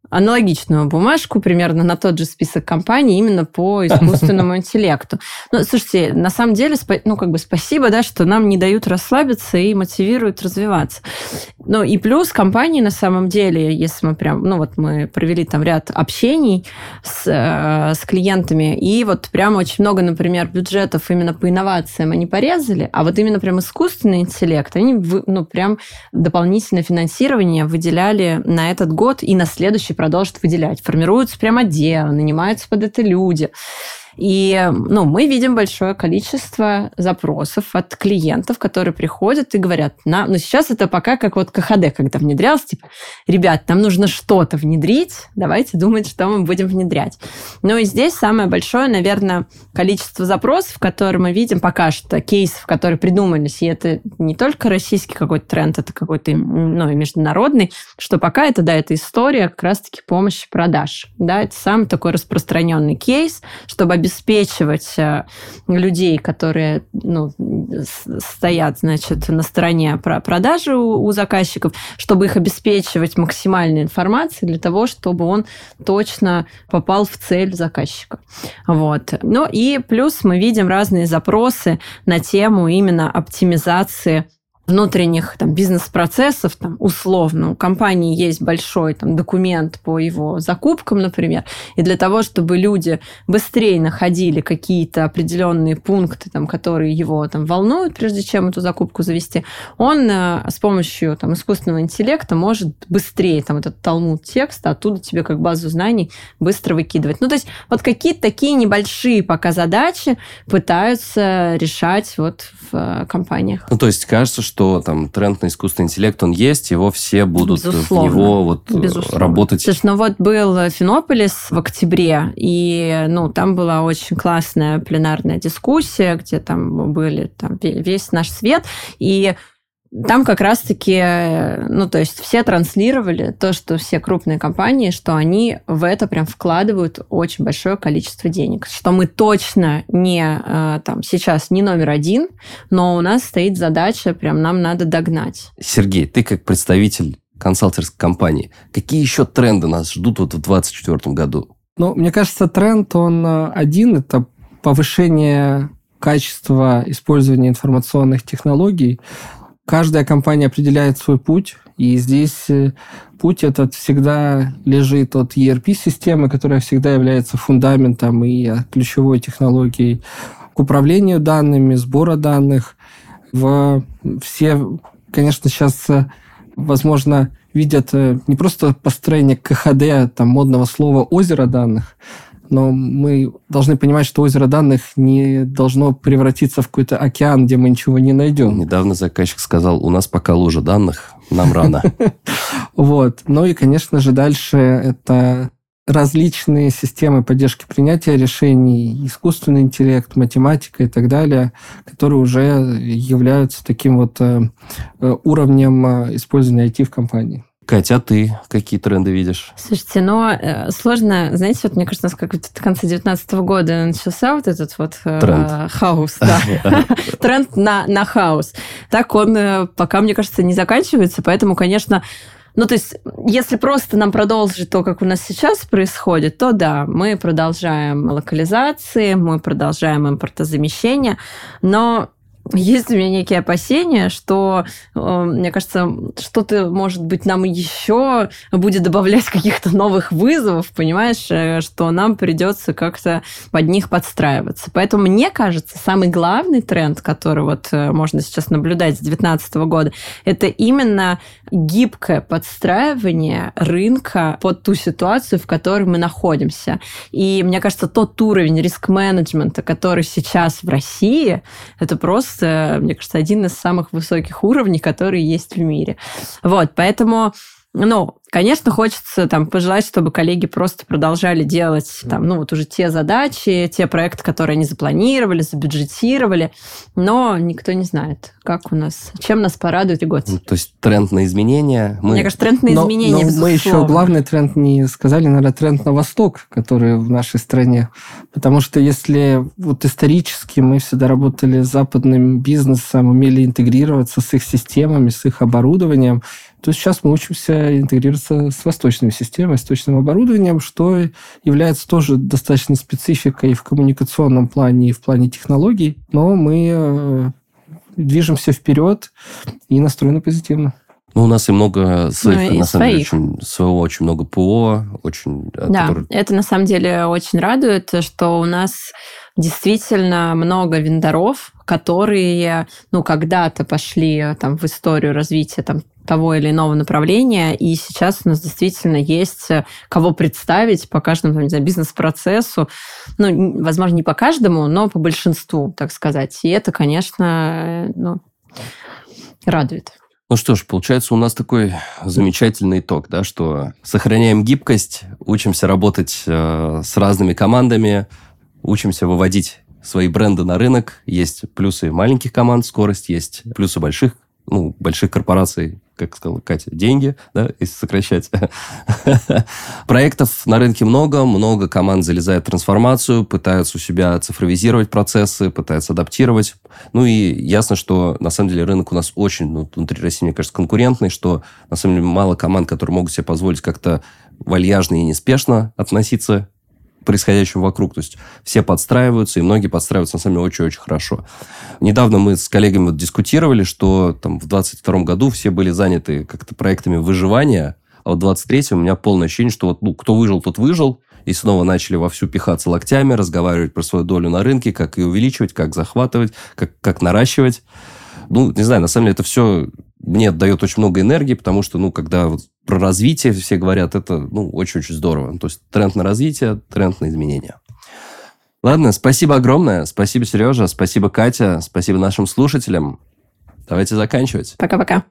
аналогичную бумажку примерно на тот же список компаний именно по искусственному интеллекту. Ну, слушайте, на самом деле, ну, как бы спасибо, да, что нам не дают расслабиться и мотивируют развиваться. Ну, и плюс компании на самом деле, если мы прям, ну, вот мы провели там ряд общений с, э, с клиентами, и вот прям очень много, например, бюджетов именно по инновациям они порезали, а вот именно прям искусственный интеллект, они, ну, прям дополнительное финансирование выделяли на этот год и на следующий продолжат выделять. Формируются прям отделы, нанимаются под это люди. И ну, мы видим большое количество запросов от клиентов, которые приходят и говорят, на, ну сейчас это пока как вот КХД, когда внедрялся, типа, ребят, нам нужно что-то внедрить, давайте думать, что мы будем внедрять. Ну и здесь самое большое, наверное, количество запросов, которые мы видим пока что, кейсов, которые придумались, и это не только российский какой-то тренд, это какой-то ну, международный, что пока это, да, это история как раз-таки помощи продаж. Да, это самый такой распространенный кейс, чтобы обеспечивать э, людей, которые ну, стоят, значит, на стороне продажи у, у заказчиков, чтобы их обеспечивать максимальной информацией для того, чтобы он точно попал в цель заказчика. Вот. Ну и плюс мы видим разные запросы на тему именно оптимизации внутренних там, бизнес-процессов, там, условно, у компании есть большой там, документ по его закупкам, например, и для того, чтобы люди быстрее находили какие-то определенные пункты, там, которые его там, волнуют, прежде чем эту закупку завести, он э, с помощью там, искусственного интеллекта может быстрее там, этот талмуд текста оттуда тебе как базу знаний быстро выкидывать. Ну, то есть вот какие-то такие небольшие пока задачи пытаются решать вот в э, компаниях. Ну, то есть кажется, что там тренд на искусственный интеллект, он есть, его все будут Безусловно. в него вот э, Безусловно. работать. Слушай, ну вот был Финополис в октябре, и ну там была очень классная пленарная дискуссия, где там были там весь наш свет, и там как раз-таки, ну, то есть все транслировали то, что все крупные компании, что они в это прям вкладывают очень большое количество денег. Что мы точно не э, там сейчас не номер один, но у нас стоит задача, прям нам надо догнать. Сергей, ты как представитель консалтерской компании, какие еще тренды нас ждут вот в 2024 году? Ну, мне кажется, тренд, он э, один, это повышение качества использования информационных технологий. Каждая компания определяет свой путь, и здесь э, путь этот всегда лежит от ERP-системы, которая всегда является фундаментом и ключевой технологией к управлению данными, сбора данных. В все, конечно, сейчас, э, возможно, видят э, не просто построение КХД, там, модного слова «озеро данных», но мы должны понимать, что озеро данных не должно превратиться в какой-то океан, где мы ничего не найдем. Недавно заказчик сказал, у нас пока лужа данных, нам рано. Вот. Ну и, конечно же, дальше это различные системы поддержки принятия решений, искусственный интеллект, математика и так далее, которые уже являются таким вот э, э, уровнем э, использования IT в компании. Катя, а ты какие тренды видишь? Слушайте, но э, сложно, знаете, вот мне кажется, у нас как в конце 19 года начался вот этот вот э, тренд. хаос, да. тренд на, на хаос. Так он э, пока, мне кажется, не заканчивается, поэтому, конечно, ну, то есть, если просто нам продолжить то, как у нас сейчас происходит, то да, мы продолжаем локализации, мы продолжаем импортозамещение, но есть у меня некие опасения, что, э, мне кажется, что-то, может быть, нам еще будет добавлять каких-то новых вызовов, понимаешь, э, что нам придется как-то под них подстраиваться. Поэтому, мне кажется, самый главный тренд, который вот э, можно сейчас наблюдать с 2019 года, это именно гибкое подстраивание рынка под ту ситуацию, в которой мы находимся. И мне кажется, тот уровень риск-менеджмента, который сейчас в России, это просто мне кажется, один из самых высоких уровней, которые есть в мире. Вот, поэтому ну, конечно, хочется там пожелать, чтобы коллеги просто продолжали делать там, ну, вот уже те задачи, те проекты, которые они запланировали, забюджетировали, но никто не знает, как у нас, чем нас порадует год. Ну, то есть тренд на изменения. Мы... Мне кажется, тренд на изменения, но, но мы еще главный тренд не сказали, наверное, тренд на восток, который в нашей стране. Потому что если вот исторически мы всегда работали с западным бизнесом, умели интегрироваться с их системами, с их оборудованием, то сейчас мы учимся интегрироваться с восточной системой, с точным оборудованием, что является тоже достаточно спецификой в коммуникационном плане и в плане технологий, но мы э, движемся вперед и настроены позитивно. Ну, у нас и много своих, ну, и на самом своих. деле, очень, своего очень много ПО, очень... Э, да, который... это на самом деле очень радует, что у нас действительно много вендоров, которые, ну, когда-то пошли там в историю развития там того или иного направления, и сейчас у нас действительно есть э, кого представить по каждому, не бизнес-процессу, ну, возможно, не по каждому, но по большинству, так сказать. И это, конечно, э, ну, радует. Ну что ж, получается, у нас такой замечательный итог, да, что сохраняем гибкость, учимся работать э, с разными командами, учимся выводить свои бренды на рынок. Есть плюсы маленьких команд, скорость, есть плюсы больших, ну, больших корпораций, как сказала Катя, деньги, да, если сокращать. Проектов на рынке много, много команд залезает в трансформацию, пытаются у себя цифровизировать процессы, пытаются адаптировать. Ну и ясно, что на самом деле рынок у нас очень, ну, внутри России, мне кажется, конкурентный, что на самом деле мало команд, которые могут себе позволить как-то вальяжно и неспешно относиться происходящему вокруг. То есть все подстраиваются, и многие подстраиваются, на самом деле, очень-очень хорошо. Недавно мы с коллегами вот дискутировали, что там в 2022 году все были заняты как-то проектами выживания, а вот в 23 у меня полное ощущение, что вот ну, кто выжил, тот выжил, и снова начали вовсю пихаться локтями, разговаривать про свою долю на рынке, как ее увеличивать, как захватывать, как, как наращивать. Ну, не знаю, на самом деле это все мне дает очень много энергии, потому что, ну, когда вот про развитие все говорят, это, ну, очень-очень здорово. То есть тренд на развитие, тренд на изменения. Ладно, спасибо огромное. Спасибо, Сережа. Спасибо, Катя. Спасибо нашим слушателям. Давайте заканчивать. Пока-пока.